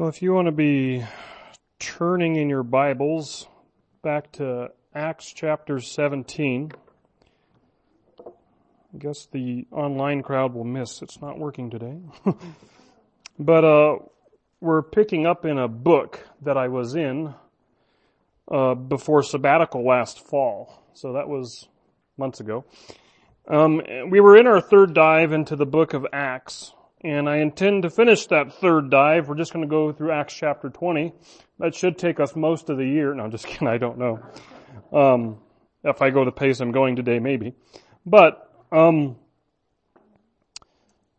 Well, if you want to be turning in your Bibles back to Acts chapter 17, I guess the online crowd will miss. It's not working today. but, uh, we're picking up in a book that I was in, uh, before sabbatical last fall. So that was months ago. Um, we were in our third dive into the book of Acts, and I intend to finish that third dive. We're just going to go through Acts chapter 20. That should take us most of the year. No, I'm just kidding. I don't know. Um, if I go the pace I'm going today, maybe. But, um,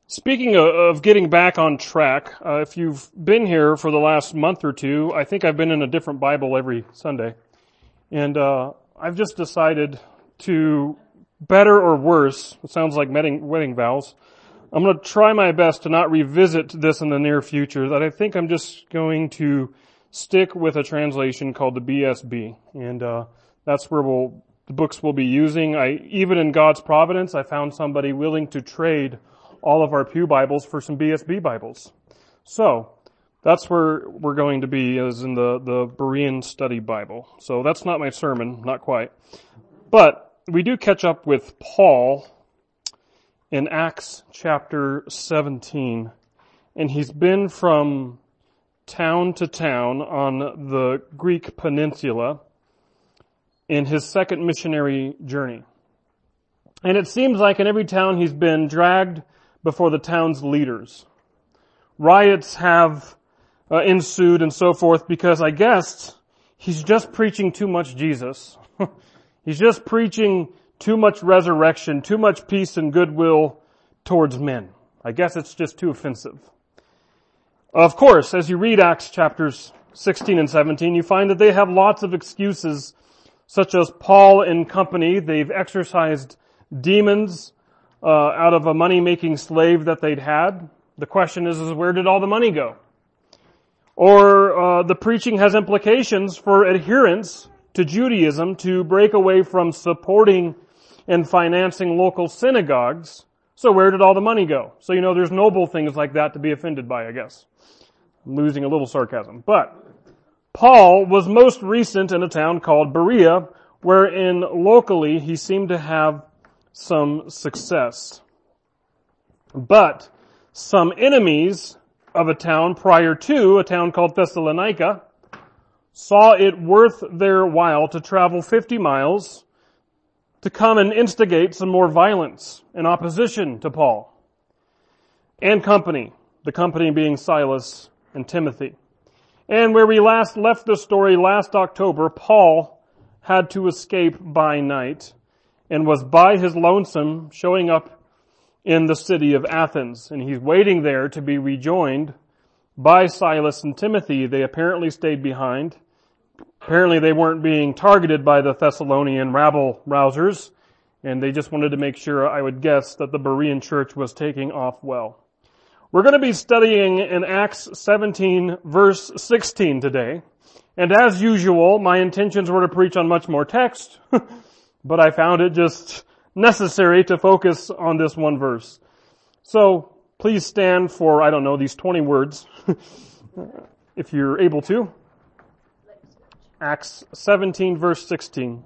speaking of, getting back on track, uh, if you've been here for the last month or two, I think I've been in a different Bible every Sunday. And, uh, I've just decided to better or worse, it sounds like wedding, wedding vows, I'm going to try my best to not revisit this in the near future, that I think I'm just going to stick with a translation called the BSB. And, uh, that's where we'll, the books we'll be using. I, even in God's providence, I found somebody willing to trade all of our Pew Bibles for some BSB Bibles. So, that's where we're going to be is in the, the Berean Study Bible. So that's not my sermon, not quite. But we do catch up with Paul in Acts chapter 17. And he's been from town to town on the Greek peninsula in his second missionary journey. And it seems like in every town he's been dragged before the town's leaders. Riots have uh, ensued and so forth because I guess he's just preaching too much Jesus. he's just preaching too much resurrection, too much peace and goodwill towards men. I guess it's just too offensive. Of course, as you read Acts chapters 16 and 17, you find that they have lots of excuses, such as Paul and company. They've exorcised demons uh, out of a money-making slave that they'd had. The question is, is where did all the money go? Or uh, the preaching has implications for adherents to Judaism to break away from supporting and financing local synagogues. So where did all the money go? So you know there's noble things like that to be offended by, I guess. I'm losing a little sarcasm. But Paul was most recent in a town called Berea, wherein locally he seemed to have some success. But some enemies of a town prior to, a town called Thessalonica, saw it worth their while to travel 50 miles to come and instigate some more violence in opposition to Paul and company, the company being Silas and Timothy. And where we last left the story last October, Paul had to escape by night and was by his lonesome showing up in the city of Athens. And he's waiting there to be rejoined by Silas and Timothy. They apparently stayed behind Apparently they weren't being targeted by the Thessalonian rabble rousers, and they just wanted to make sure, I would guess, that the Berean church was taking off well. We're going to be studying in Acts 17 verse 16 today. And as usual, my intentions were to preach on much more text, but I found it just necessary to focus on this one verse. So, please stand for, I don't know, these 20 words, if you're able to. Acts 17 verse 16.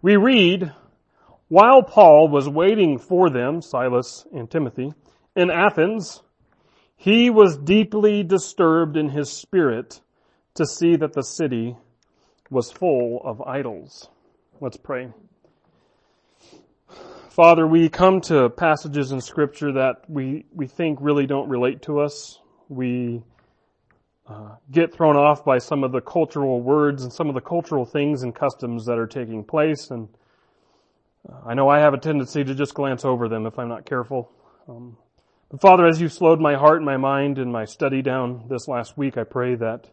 We read, while Paul was waiting for them, Silas and Timothy, in Athens, he was deeply disturbed in his spirit to see that the city was full of idols. Let's pray. Father, we come to passages in scripture that we, we think really don't relate to us. We uh, get thrown off by some of the cultural words and some of the cultural things and customs that are taking place. And uh, I know I have a tendency to just glance over them if I'm not careful. Um, but Father, as you've slowed my heart and my mind in my study down this last week, I pray that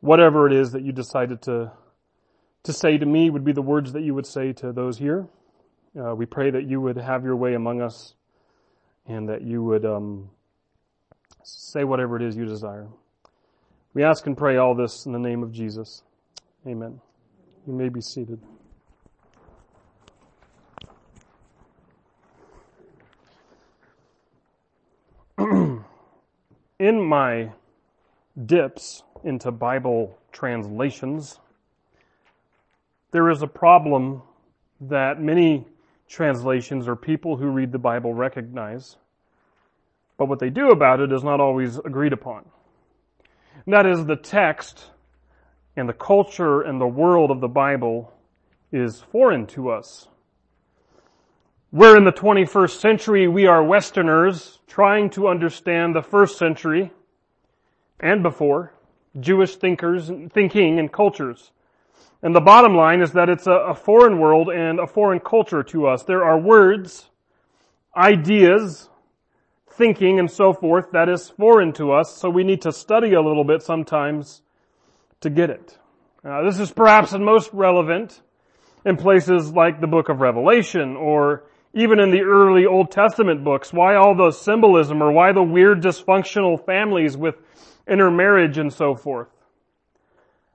whatever it is that you decided to to say to me would be the words that you would say to those here. Uh, we pray that you would have your way among us, and that you would um, say whatever it is you desire. We ask and pray all this in the name of Jesus. Amen. You may be seated. in my dips into Bible translations, there is a problem that many translations or people who read the Bible recognize, but what they do about it is not always agreed upon. That is the text and the culture and the world of the Bible is foreign to us. We're in the 21st century. We are Westerners trying to understand the first century and before Jewish thinkers, thinking and cultures. And the bottom line is that it's a foreign world and a foreign culture to us. There are words, ideas, thinking and so forth that is foreign to us, so we need to study a little bit sometimes to get it. Uh, this is perhaps the most relevant in places like the book of Revelation or even in the early Old Testament books. Why all the symbolism or why the weird dysfunctional families with intermarriage and so forth.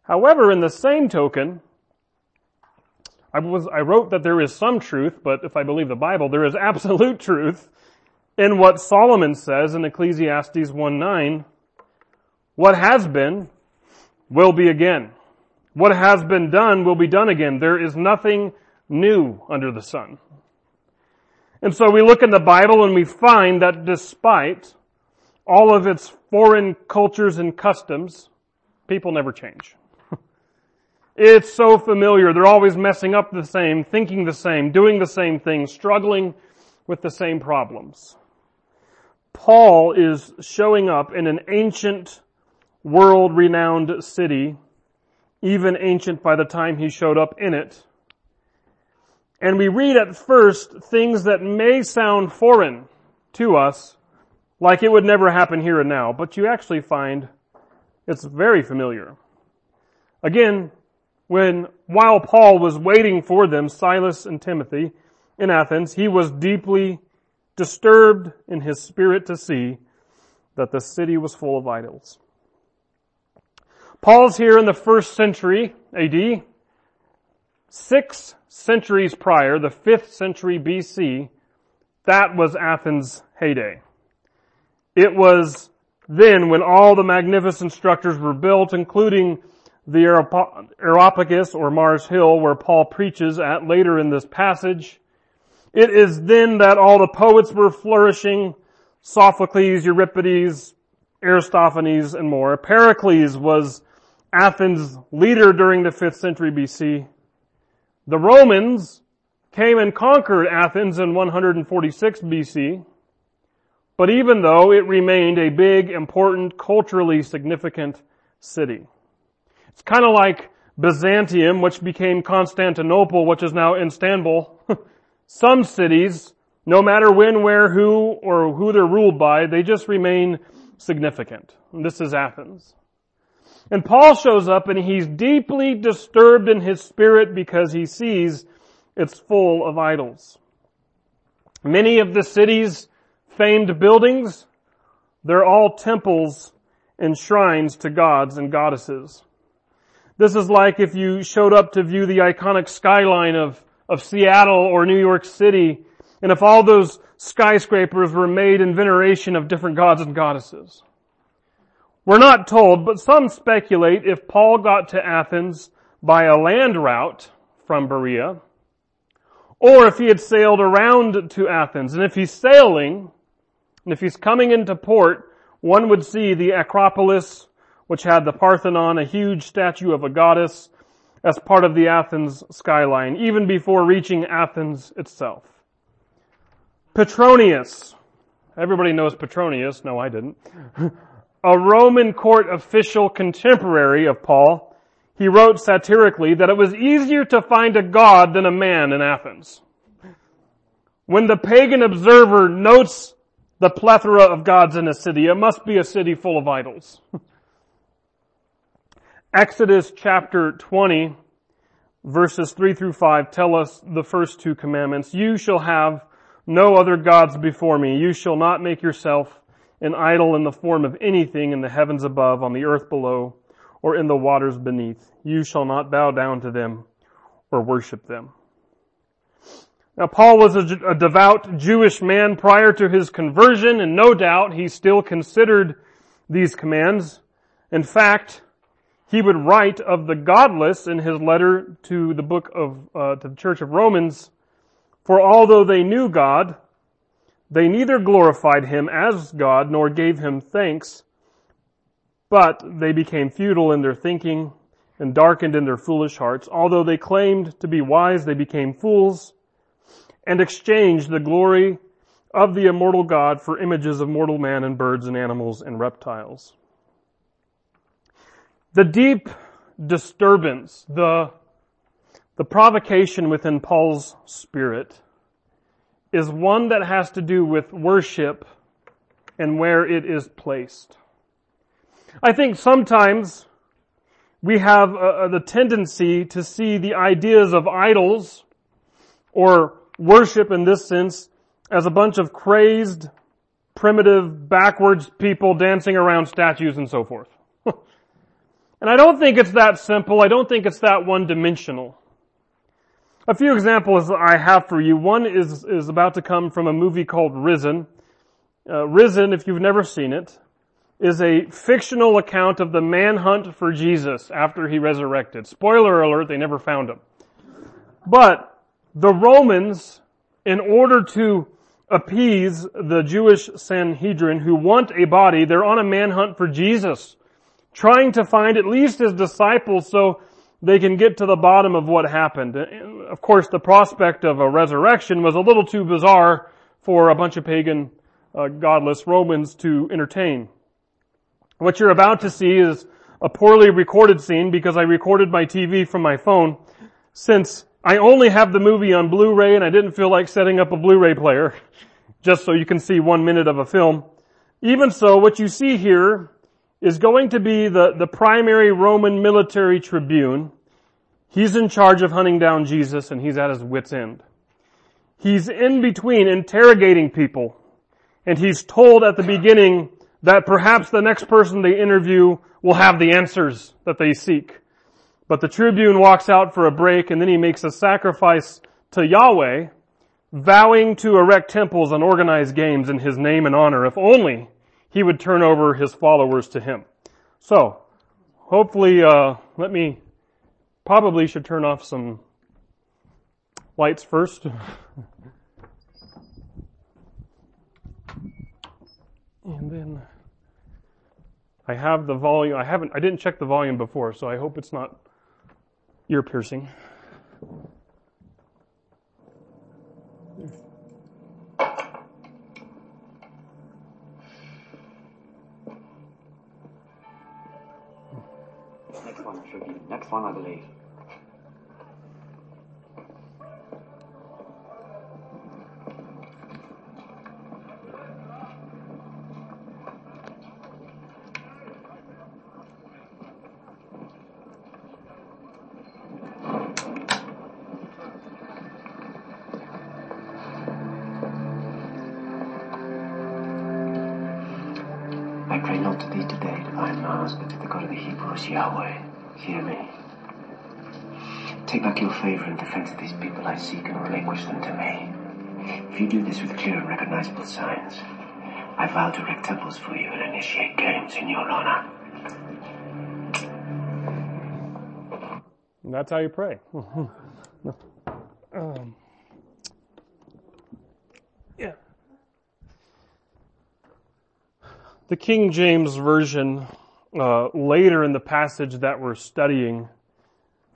However, in the same token, I was, I wrote that there is some truth, but if I believe the Bible, there is absolute truth in what Solomon says in Ecclesiastes 1-9. What has been will be again. What has been done will be done again. There is nothing new under the sun. And so we look in the Bible and we find that despite all of its foreign cultures and customs, people never change. it's so familiar. They're always messing up the same, thinking the same, doing the same things, struggling with the same problems. Paul is showing up in an ancient, world-renowned city, even ancient by the time he showed up in it. And we read at first things that may sound foreign to us, like it would never happen here and now, but you actually find it's very familiar. Again, when, while Paul was waiting for them, Silas and Timothy, in Athens, he was deeply disturbed in his spirit to see that the city was full of idols. Paul's here in the first century AD. Six centuries prior, the fifth century BC, that was Athens' heyday. It was then when all the magnificent structures were built, including the Areopagus or Mars Hill where Paul preaches at later in this passage. It is then that all the poets were flourishing, Sophocles, Euripides, Aristophanes, and more. Pericles was Athens' leader during the 5th century BC. The Romans came and conquered Athens in 146 BC. But even though it remained a big, important, culturally significant city. It's kind of like Byzantium, which became Constantinople, which is now Istanbul. Some cities, no matter when, where, who, or who they're ruled by, they just remain significant. And this is Athens. And Paul shows up and he's deeply disturbed in his spirit because he sees it's full of idols. Many of the city's famed buildings, they're all temples and shrines to gods and goddesses. This is like if you showed up to view the iconic skyline of, of Seattle or New York City, and if all those skyscrapers were made in veneration of different gods and goddesses. We're not told, but some speculate if Paul got to Athens by a land route from Berea, or if he had sailed around to Athens. And if he's sailing, and if he's coming into port, one would see the Acropolis, which had the Parthenon, a huge statue of a goddess, as part of the Athens skyline, even before reaching Athens itself. Petronius. Everybody knows Petronius. No, I didn't. a Roman court official contemporary of Paul, he wrote satirically that it was easier to find a god than a man in Athens. When the pagan observer notes the plethora of gods in a city. It must be a city full of idols. Exodus chapter 20 verses 3 through 5 tell us the first two commandments. You shall have no other gods before me. You shall not make yourself an idol in the form of anything in the heavens above, on the earth below, or in the waters beneath. You shall not bow down to them or worship them. Now Paul was a, a, devout Jewish man prior to his conversion and no doubt he still considered these commands. In fact, he would write of the godless in his letter to the book of, uh, to the church of Romans, for although they knew God, they neither glorified him as God nor gave him thanks, but they became futile in their thinking and darkened in their foolish hearts. Although they claimed to be wise, they became fools and exchanged the glory of the immortal God for images of mortal man and birds and animals and reptiles. The deep disturbance, the, the provocation within Paul's spirit is one that has to do with worship and where it is placed. I think sometimes we have uh, the tendency to see the ideas of idols or worship in this sense as a bunch of crazed, primitive, backwards people dancing around statues and so forth. and I don't think it's that simple. I don't think it's that one dimensional. A few examples I have for you. One is, is about to come from a movie called Risen. Uh, Risen, if you've never seen it, is a fictional account of the manhunt for Jesus after he resurrected. Spoiler alert, they never found him. But the Romans, in order to appease the Jewish Sanhedrin who want a body, they're on a manhunt for Jesus, trying to find at least his disciples so they can get to the bottom of what happened. Of course, the prospect of a resurrection was a little too bizarre for a bunch of pagan, uh, godless Romans to entertain. What you're about to see is a poorly recorded scene because I recorded my TV from my phone. Since I only have the movie on Blu-ray and I didn't feel like setting up a Blu-ray player just so you can see one minute of a film. Even so, what you see here is going to be the, the primary Roman military tribune. He's in charge of hunting down Jesus and he's at his wit's end. He's in between interrogating people and he's told at the beginning that perhaps the next person they interview will have the answers that they seek. But the tribune walks out for a break and then he makes a sacrifice to Yahweh, vowing to erect temples and organize games in his name and honor if only he would turn over his followers to him. So, hopefully, uh, let me, probably should turn off some lights first. and then I have the volume, I haven't, I didn't check the volume before, so I hope it's not ear piercing. Next one, I believe. Defense of these people I seek and relinquish them to me. If you do this with clear and recognizable signs, I vow to erect temples for you and initiate games in your honor. And that's how you pray. um, yeah. The King James Version uh, later in the passage that we're studying,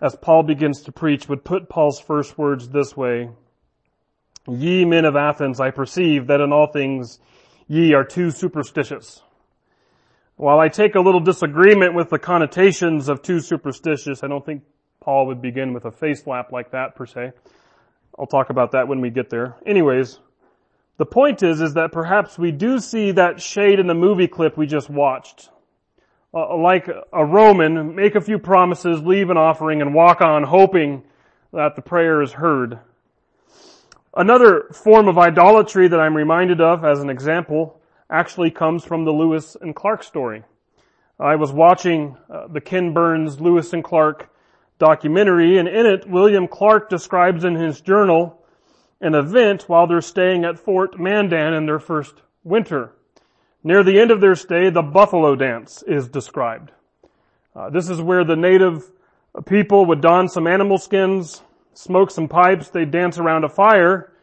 as Paul begins to preach, would put Paul's first words this way. Ye men of Athens, I perceive that in all things ye are too superstitious. While I take a little disagreement with the connotations of too superstitious, I don't think Paul would begin with a face slap like that per se. I'll talk about that when we get there. Anyways, the point is, is that perhaps we do see that shade in the movie clip we just watched uh, like a Roman, make a few promises, leave an offering, and walk on hoping that the prayer is heard. Another form of idolatry that I'm reminded of as an example actually comes from the Lewis and Clark story. I was watching uh, the Ken Burns Lewis and Clark documentary and in it William Clark describes in his journal an event while they're staying at Fort Mandan in their first winter. Near the end of their stay, the buffalo dance is described. Uh, this is where the native people would don some animal skins, smoke some pipes, they'd dance around a fire,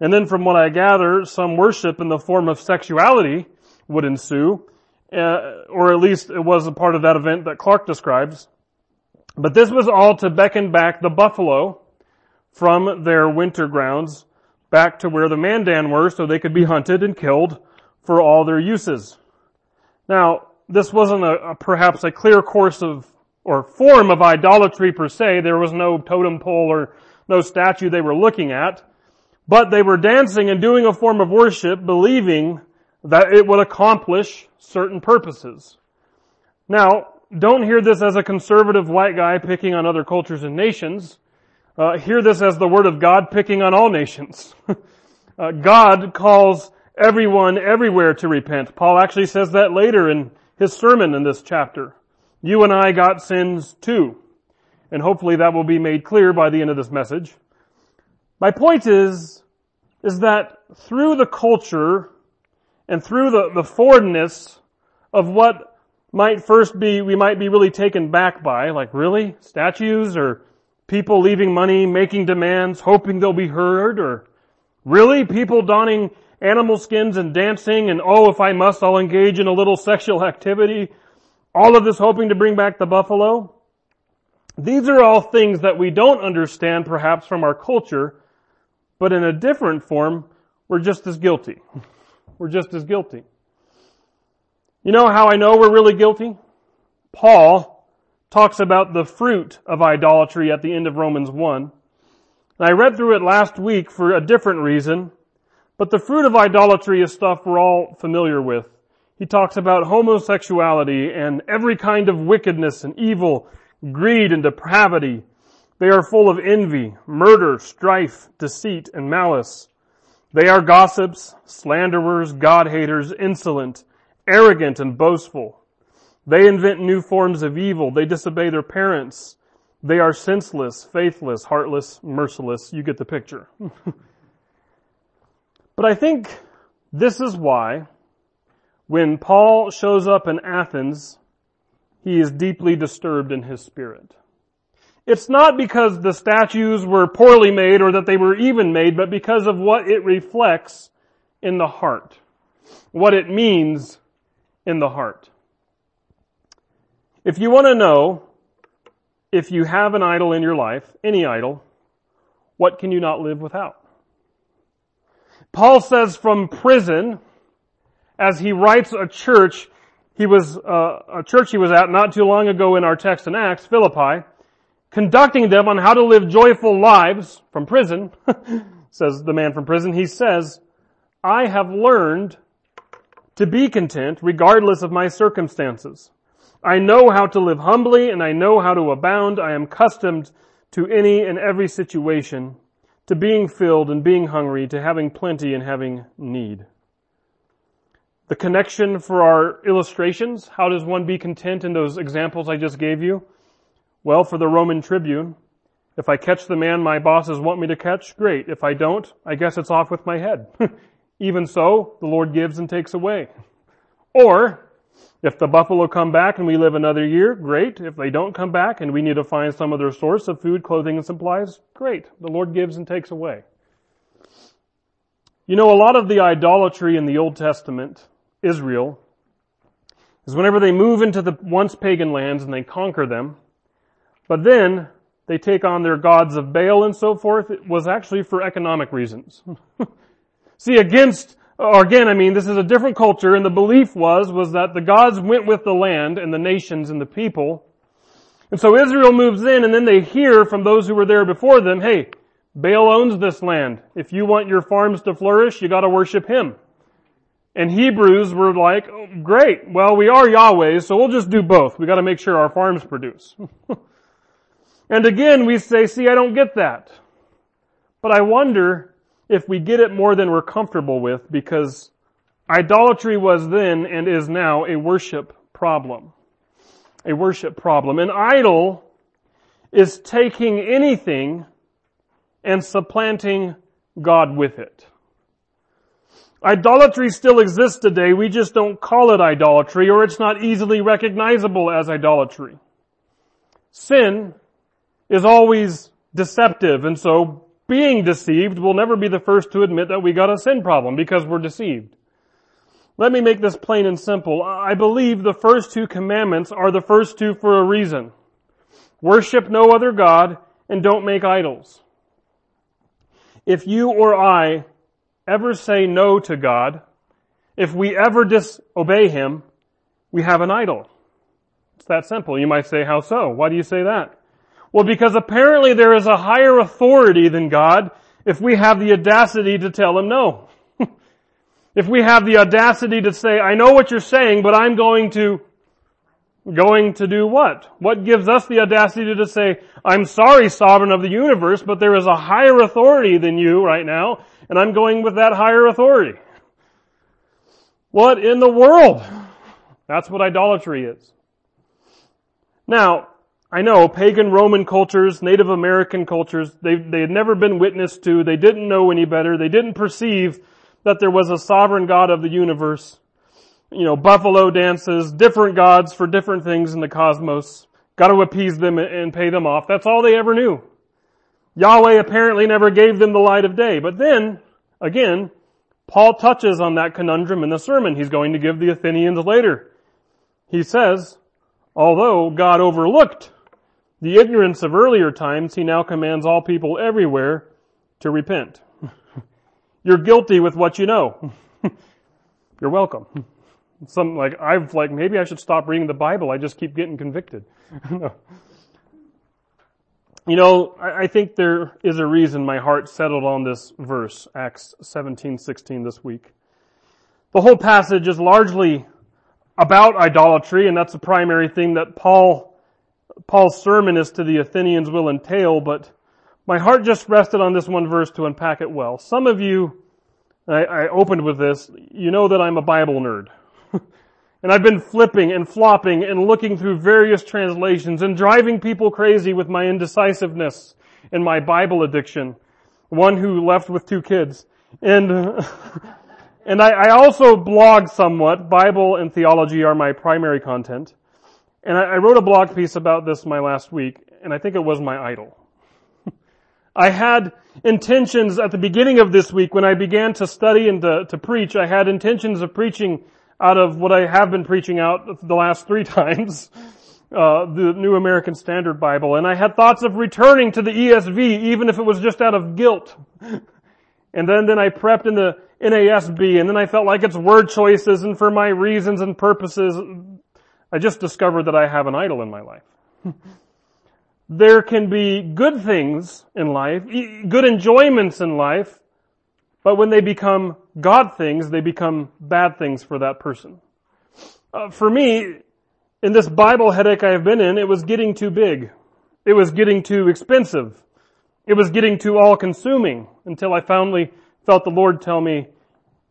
and then from what I gather, some worship in the form of sexuality would ensue, uh, or at least it was a part of that event that Clark describes. But this was all to beckon back the buffalo from their winter grounds back to where the Mandan were so they could be hunted and killed for all their uses. Now, this wasn't a, a, perhaps a clear course of or form of idolatry per se. There was no totem pole or no statue they were looking at, but they were dancing and doing a form of worship, believing that it would accomplish certain purposes. Now, don't hear this as a conservative white guy picking on other cultures and nations. Uh, hear this as the word of God picking on all nations. uh, God calls everyone everywhere to repent. Paul actually says that later in his sermon in this chapter. You and I got sins too. And hopefully that will be made clear by the end of this message. My point is, is that through the culture and through the, the forwardness of what might first be, we might be really taken back by, like really? Statues or People leaving money, making demands, hoping they'll be heard, or really people donning animal skins and dancing and oh, if I must, I'll engage in a little sexual activity. All of this hoping to bring back the buffalo. These are all things that we don't understand perhaps from our culture, but in a different form, we're just as guilty. We're just as guilty. You know how I know we're really guilty? Paul talks about the fruit of idolatry at the end of Romans 1. And I read through it last week for a different reason, but the fruit of idolatry is stuff we're all familiar with. He talks about homosexuality and every kind of wickedness and evil, greed and depravity. They are full of envy, murder, strife, deceit, and malice. They are gossips, slanderers, God haters, insolent, arrogant, and boastful. They invent new forms of evil. They disobey their parents. They are senseless, faithless, heartless, merciless. You get the picture. but I think this is why when Paul shows up in Athens, he is deeply disturbed in his spirit. It's not because the statues were poorly made or that they were even made, but because of what it reflects in the heart. What it means in the heart. If you want to know if you have an idol in your life, any idol, what can you not live without? Paul says from prison, as he writes a church, he was, uh, a church he was at not too long ago in our text in Acts, Philippi, conducting them on how to live joyful lives from prison, says the man from prison, he says, I have learned to be content regardless of my circumstances. I know how to live humbly and I know how to abound. I am accustomed to any and every situation, to being filled and being hungry, to having plenty and having need. The connection for our illustrations, how does one be content in those examples I just gave you? Well, for the Roman tribune, if I catch the man my bosses want me to catch, great. If I don't, I guess it's off with my head. Even so, the Lord gives and takes away. Or, if the buffalo come back and we live another year, great. If they don't come back and we need to find some other source of food, clothing, and supplies, great. The Lord gives and takes away. You know, a lot of the idolatry in the Old Testament, Israel, is whenever they move into the once pagan lands and they conquer them, but then they take on their gods of Baal and so forth, it was actually for economic reasons. See, against or again, I mean, this is a different culture and the belief was, was that the gods went with the land and the nations and the people. And so Israel moves in and then they hear from those who were there before them, hey, Baal owns this land. If you want your farms to flourish, you gotta worship him. And Hebrews were like, oh, great, well we are Yahweh's, so we'll just do both. We gotta make sure our farms produce. and again we say, see, I don't get that. But I wonder if we get it more than we're comfortable with because idolatry was then and is now a worship problem. A worship problem. An idol is taking anything and supplanting God with it. Idolatry still exists today, we just don't call it idolatry or it's not easily recognizable as idolatry. sin is always deceptive and so being deceived will never be the first to admit that we got a sin problem because we're deceived. Let me make this plain and simple. I believe the first two commandments are the first two for a reason. Worship no other God and don't make idols. If you or I ever say no to God, if we ever disobey Him, we have an idol. It's that simple. You might say, how so? Why do you say that? Well, because apparently there is a higher authority than God if we have the audacity to tell Him no. if we have the audacity to say, I know what you're saying, but I'm going to Going to do what? What gives us the audacity to say, I'm sorry, sovereign of the universe, but there is a higher authority than you right now, and I'm going with that higher authority. What in the world? That's what idolatry is. Now, I know pagan Roman cultures, Native American cultures, they, they had never been witnessed to, they didn't know any better, they didn't perceive that there was a sovereign God of the universe you know, buffalo dances, different gods for different things in the cosmos. Got to appease them and pay them off. That's all they ever knew. Yahweh apparently never gave them the light of day. But then, again, Paul touches on that conundrum in the sermon he's going to give the Athenians later. He says, although God overlooked the ignorance of earlier times, he now commands all people everywhere to repent. You're guilty with what you know. You're welcome. Some like I've like maybe I should stop reading the Bible. I just keep getting convicted. You know, I, I think there is a reason my heart settled on this verse, Acts 17, 16 this week. The whole passage is largely about idolatry, and that's the primary thing that Paul, Paul's sermon is to the Athenians will entail, but my heart just rested on this one verse to unpack it well. Some of you, I, I opened with this, you know that I'm a Bible nerd. And I've been flipping and flopping and looking through various translations and driving people crazy with my indecisiveness and my Bible addiction. One who left with two kids. And, and I, I, also blog somewhat. Bible and theology are my primary content. And I, I wrote a blog piece about this my last week, and I think it was my idol. I had intentions at the beginning of this week when I began to study and to, to preach, I had intentions of preaching out of what I have been preaching out the last three times, uh, the New American Standard Bible, and I had thoughts of returning to the ESV, even if it was just out of guilt. And then, then I prepped in the NASB, and then I felt like it's word choices, and for my reasons and purposes, I just discovered that I have an idol in my life. there can be good things in life, good enjoyments in life, but when they become God things, they become bad things for that person. Uh, for me, in this Bible headache I have been in, it was getting too big. It was getting too expensive. It was getting too all-consuming until I finally felt the Lord tell me,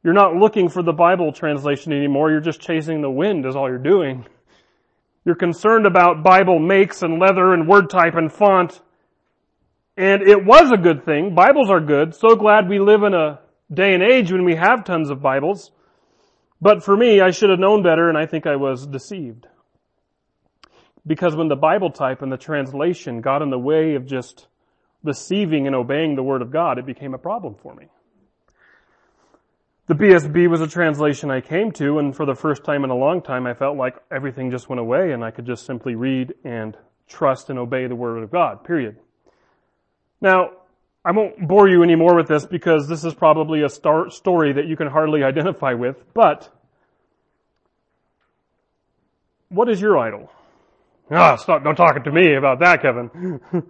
you're not looking for the Bible translation anymore, you're just chasing the wind is all you're doing. You're concerned about Bible makes and leather and word type and font. And it was a good thing. Bibles are good. So glad we live in a day and age when we have tons of Bibles. But for me, I should have known better and I think I was deceived. Because when the Bible type and the translation got in the way of just receiving and obeying the Word of God, it became a problem for me. The BSB was a translation I came to and for the first time in a long time I felt like everything just went away and I could just simply read and trust and obey the Word of God, period. Now, I won't bore you anymore with this because this is probably a story that you can hardly identify with, but what is your idol? Ah, stop, don't talk to me about that, Kevin.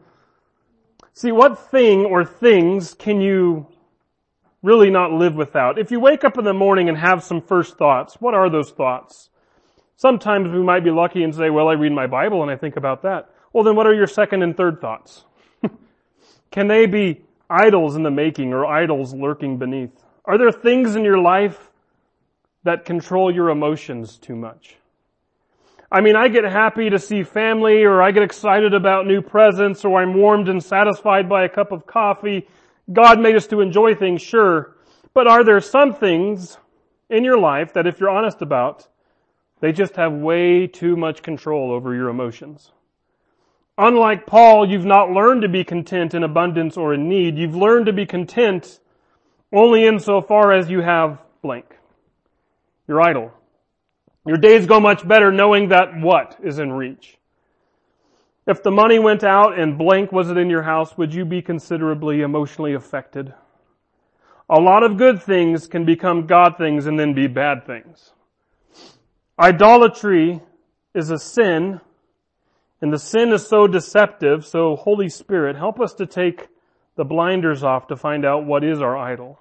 See, what thing or things can you really not live without? If you wake up in the morning and have some first thoughts, what are those thoughts? Sometimes we might be lucky and say, well, I read my Bible and I think about that. Well, then what are your second and third thoughts? can they be idols in the making or idols lurking beneath? Are there things in your life that control your emotions too much? I mean, I get happy to see family or I get excited about new presents or I'm warmed and satisfied by a cup of coffee. God made us to enjoy things, sure. But are there some things in your life that if you're honest about, they just have way too much control over your emotions? Unlike Paul, you've not learned to be content in abundance or in need. You've learned to be content only insofar as you have blank. Your idol. Your days go much better knowing that what is in reach. If the money went out and blank wasn't in your house, would you be considerably emotionally affected? A lot of good things can become God things and then be bad things. Idolatry is a sin and the sin is so deceptive, so Holy Spirit, help us to take the blinders off to find out what is our idol.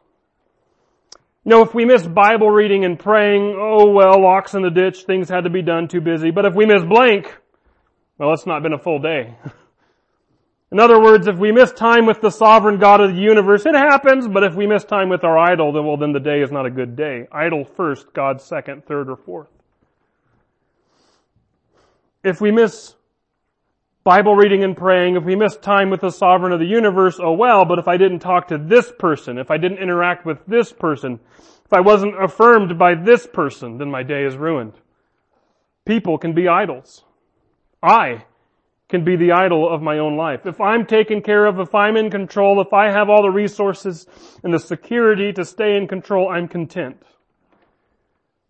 You know, if we miss Bible reading and praying, oh well, ox in the ditch, things had to be done, too busy. But if we miss blank, well, it's not been a full day. In other words, if we miss time with the sovereign God of the universe, it happens, but if we miss time with our idol, then well, then the day is not a good day. Idol first, God second, third, or fourth. If we miss Bible reading and praying, if we miss time with the sovereign of the universe, oh well, but if I didn't talk to this person, if I didn't interact with this person, if I wasn't affirmed by this person, then my day is ruined. People can be idols. I can be the idol of my own life. If I'm taken care of, if I'm in control, if I have all the resources and the security to stay in control, I'm content.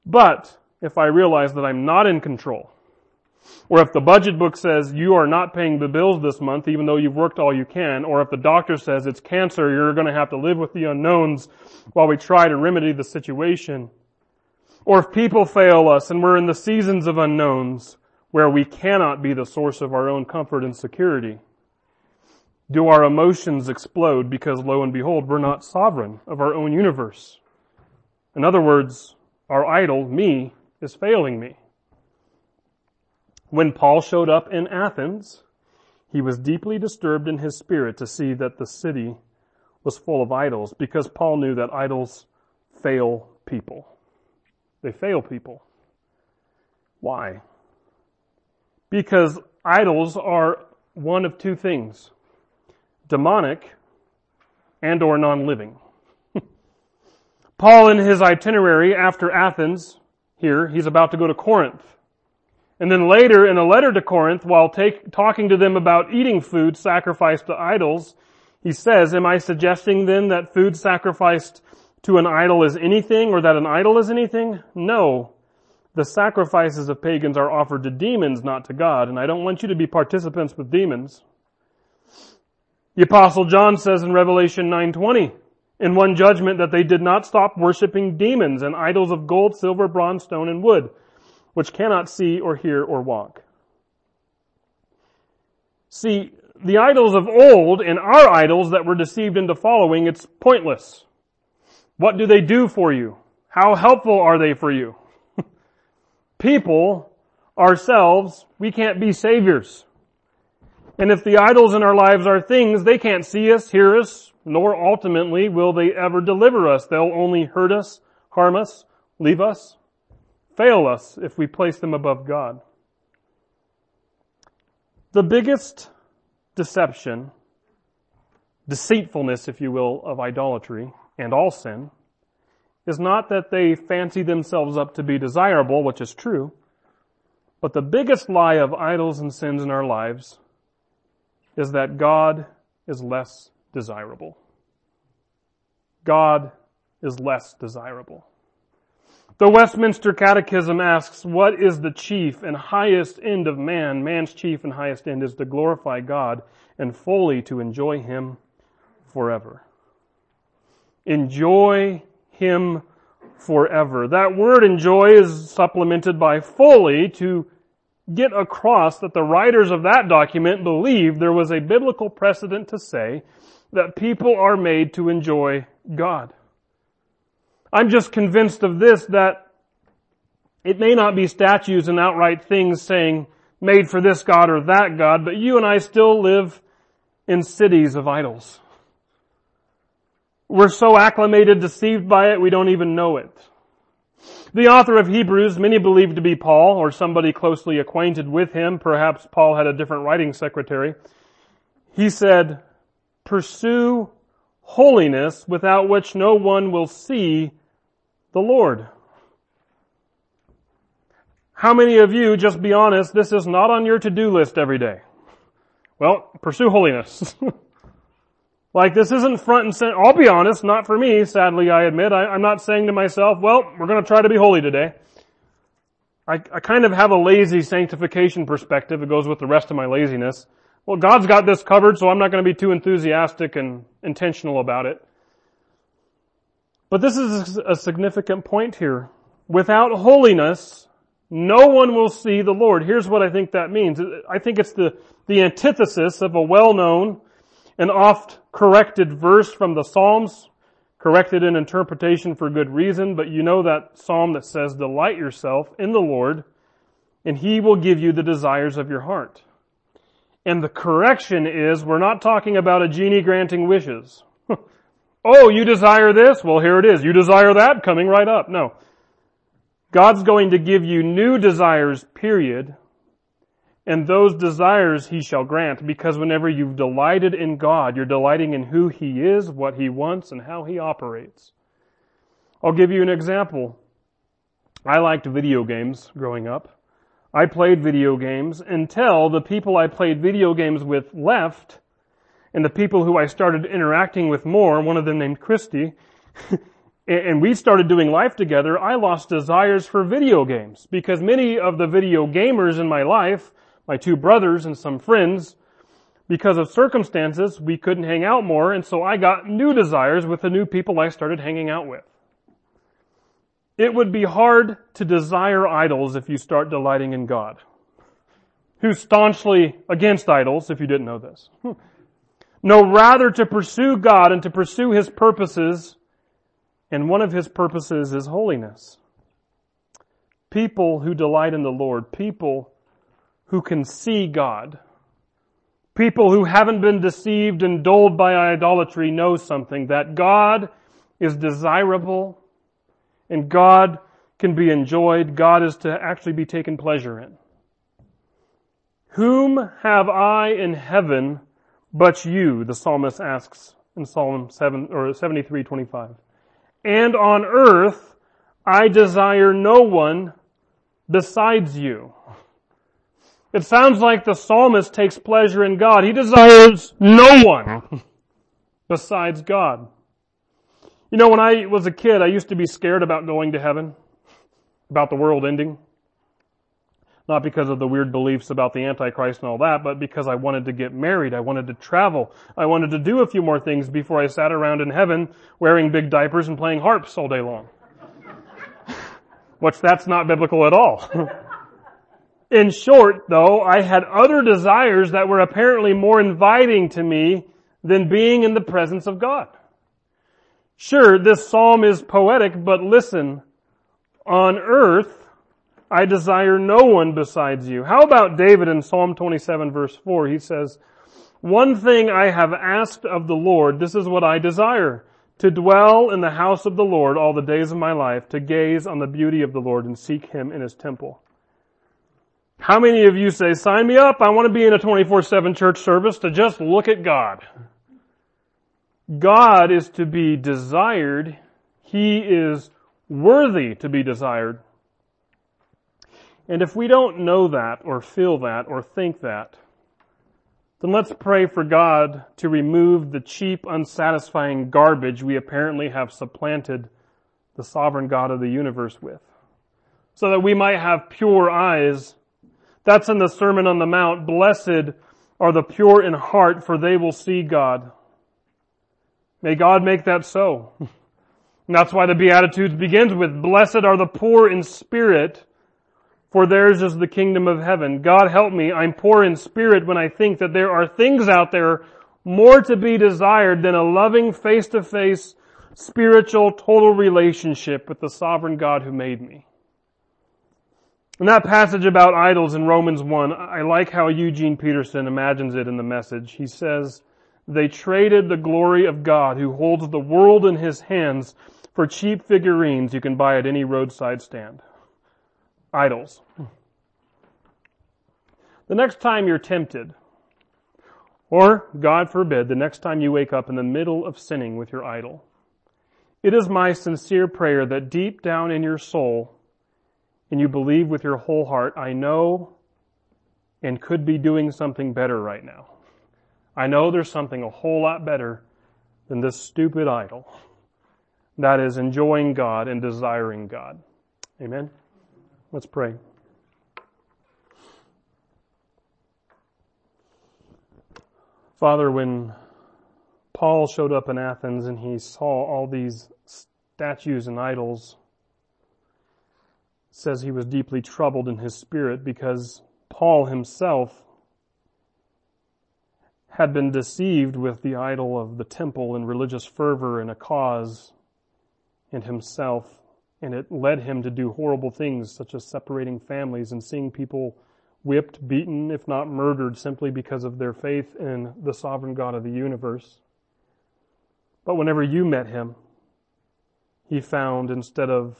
But if I realize that I'm not in control, or if the budget book says you are not paying the bills this month even though you've worked all you can, or if the doctor says it's cancer, you're going to have to live with the unknowns while we try to remedy the situation. Or if people fail us and we're in the seasons of unknowns where we cannot be the source of our own comfort and security. Do our emotions explode because lo and behold, we're not sovereign of our own universe? In other words, our idol, me, is failing me. When Paul showed up in Athens, he was deeply disturbed in his spirit to see that the city was full of idols because Paul knew that idols fail people. They fail people. Why? Because idols are one of two things. Demonic and or non-living. Paul in his itinerary after Athens, here, he's about to go to Corinth. And then later in a letter to Corinth, while take, talking to them about eating food sacrificed to idols, he says, am I suggesting then that food sacrificed to an idol is anything or that an idol is anything? No. The sacrifices of pagans are offered to demons, not to God, and I don't want you to be participants with demons. The apostle John says in Revelation 9:20, in one judgment that they did not stop worshiping demons and idols of gold, silver, bronze, stone, and wood which cannot see or hear or walk. See, the idols of old and our idols that we're deceived into following, it's pointless. What do they do for you? How helpful are they for you? People, ourselves, we can't be saviors. And if the idols in our lives are things, they can't see us, hear us, nor ultimately will they ever deliver us. They'll only hurt us, harm us, leave us fail us if we place them above God. The biggest deception, deceitfulness, if you will, of idolatry and all sin is not that they fancy themselves up to be desirable, which is true, but the biggest lie of idols and sins in our lives is that God is less desirable. God is less desirable. The Westminster Catechism asks, what is the chief and highest end of man? Man's chief and highest end is to glorify God and fully to enjoy Him forever. Enjoy Him forever. That word enjoy is supplemented by fully to get across that the writers of that document believed there was a biblical precedent to say that people are made to enjoy God. I'm just convinced of this that it may not be statues and outright things saying made for this God or that God, but you and I still live in cities of idols. We're so acclimated, deceived by it, we don't even know it. The author of Hebrews, many believe to be Paul or somebody closely acquainted with him. Perhaps Paul had a different writing secretary. He said, pursue holiness without which no one will see the Lord. How many of you, just be honest, this is not on your to-do list every day? Well, pursue holiness. like this isn't front and center. I'll be honest, not for me, sadly I admit. I, am not saying to myself, well, we're gonna try to be holy today. I, I kind of have a lazy sanctification perspective. It goes with the rest of my laziness. Well, God's got this covered, so I'm not to be too enthusiastic and intentional about it. But this is a significant point here. Without holiness, no one will see the Lord. Here's what I think that means. I think it's the, the antithesis of a well-known and oft corrected verse from the Psalms, corrected in interpretation for good reason, but you know that psalm that says, delight yourself in the Lord, and He will give you the desires of your heart. And the correction is, we're not talking about a genie granting wishes. oh, you desire this? Well, here it is. You desire that? Coming right up. No. God's going to give you new desires, period. And those desires he shall grant because whenever you've delighted in God, you're delighting in who he is, what he wants, and how he operates. I'll give you an example. I liked video games growing up. I played video games until the people I played video games with left and the people who I started interacting with more, one of them named Christy, and we started doing life together, I lost desires for video games because many of the video gamers in my life, my two brothers and some friends, because of circumstances, we couldn't hang out more, and so I got new desires with the new people I started hanging out with. It would be hard to desire idols if you start delighting in God. Who's staunchly against idols, if you didn't know this. No, rather to pursue God and to pursue His purposes and one of his purposes is holiness. People who delight in the Lord, people who can see God, people who haven't been deceived and dulled by idolatry know something, that God is desirable and God can be enjoyed, God is to actually be taken pleasure in. Whom have I in heaven but you? The psalmist asks in Psalm 7 or 73:25 and on earth I desire no one besides you. It sounds like the psalmist takes pleasure in God. He desires no one besides God. You know, when I was a kid, I used to be scared about going to heaven, about the world ending. Not because of the weird beliefs about the Antichrist and all that, but because I wanted to get married. I wanted to travel. I wanted to do a few more things before I sat around in heaven wearing big diapers and playing harps all day long. Which that's not biblical at all. in short, though, I had other desires that were apparently more inviting to me than being in the presence of God. Sure, this psalm is poetic, but listen, on earth, I desire no one besides you. How about David in Psalm 27 verse 4? He says, one thing I have asked of the Lord, this is what I desire, to dwell in the house of the Lord all the days of my life, to gaze on the beauty of the Lord and seek Him in His temple. How many of you say, sign me up, I want to be in a 24-7 church service to just look at God? God is to be desired. He is worthy to be desired. And if we don't know that or feel that or think that, then let's pray for God to remove the cheap, unsatisfying garbage we apparently have supplanted the sovereign God of the universe with. So that we might have pure eyes. That's in the Sermon on the Mount. Blessed are the pure in heart, for they will see God. May God make that so. And that's why the Beatitudes begins with, Blessed are the poor in spirit, for theirs is the kingdom of heaven. God help me, I'm poor in spirit when I think that there are things out there more to be desired than a loving face-to-face spiritual total relationship with the sovereign God who made me. In that passage about idols in Romans 1, I like how Eugene Peterson imagines it in the message. He says, they traded the glory of God who holds the world in his hands for cheap figurines you can buy at any roadside stand idols. The next time you're tempted, or God forbid, the next time you wake up in the middle of sinning with your idol, it is my sincere prayer that deep down in your soul, and you believe with your whole heart, I know and could be doing something better right now. I know there's something a whole lot better than this stupid idol. That is enjoying God and desiring God. Amen. Let's pray. Father, when Paul showed up in Athens and he saw all these statues and idols, says he was deeply troubled in his spirit because Paul himself had been deceived with the idol of the temple and religious fervor and a cause and himself, and it led him to do horrible things such as separating families and seeing people whipped, beaten, if not murdered, simply because of their faith in the sovereign God of the universe. But whenever you met him, he found, instead of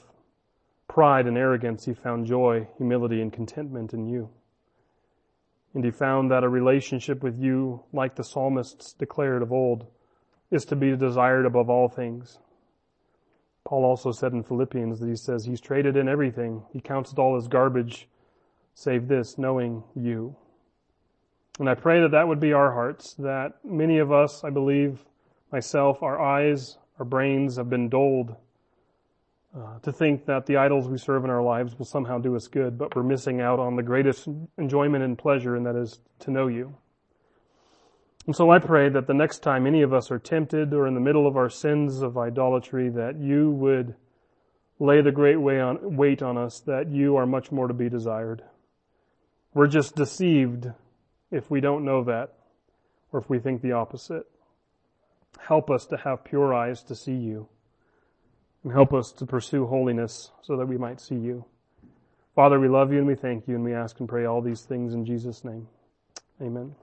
pride and arrogance, he found joy, humility, and contentment in you. And he found that a relationship with you, like the psalmists declared of old, is to be desired above all things. Paul also said in Philippians that he says he's traded in everything. He counts it all as garbage save this, knowing you. And I pray that that would be our hearts, that many of us, I believe, myself, our eyes, our brains have been dulled uh, to think that the idols we serve in our lives will somehow do us good, but we're missing out on the greatest enjoyment and pleasure, and that is to know you. And so I pray that the next time any of us are tempted or in the middle of our sins of idolatry, that you would lay the great weight on us, that you are much more to be desired. We're just deceived if we don't know that or if we think the opposite. Help us to have pure eyes to see you and help us to pursue holiness so that we might see you. Father, we love you and we thank you and we ask and pray all these things in Jesus' name. Amen.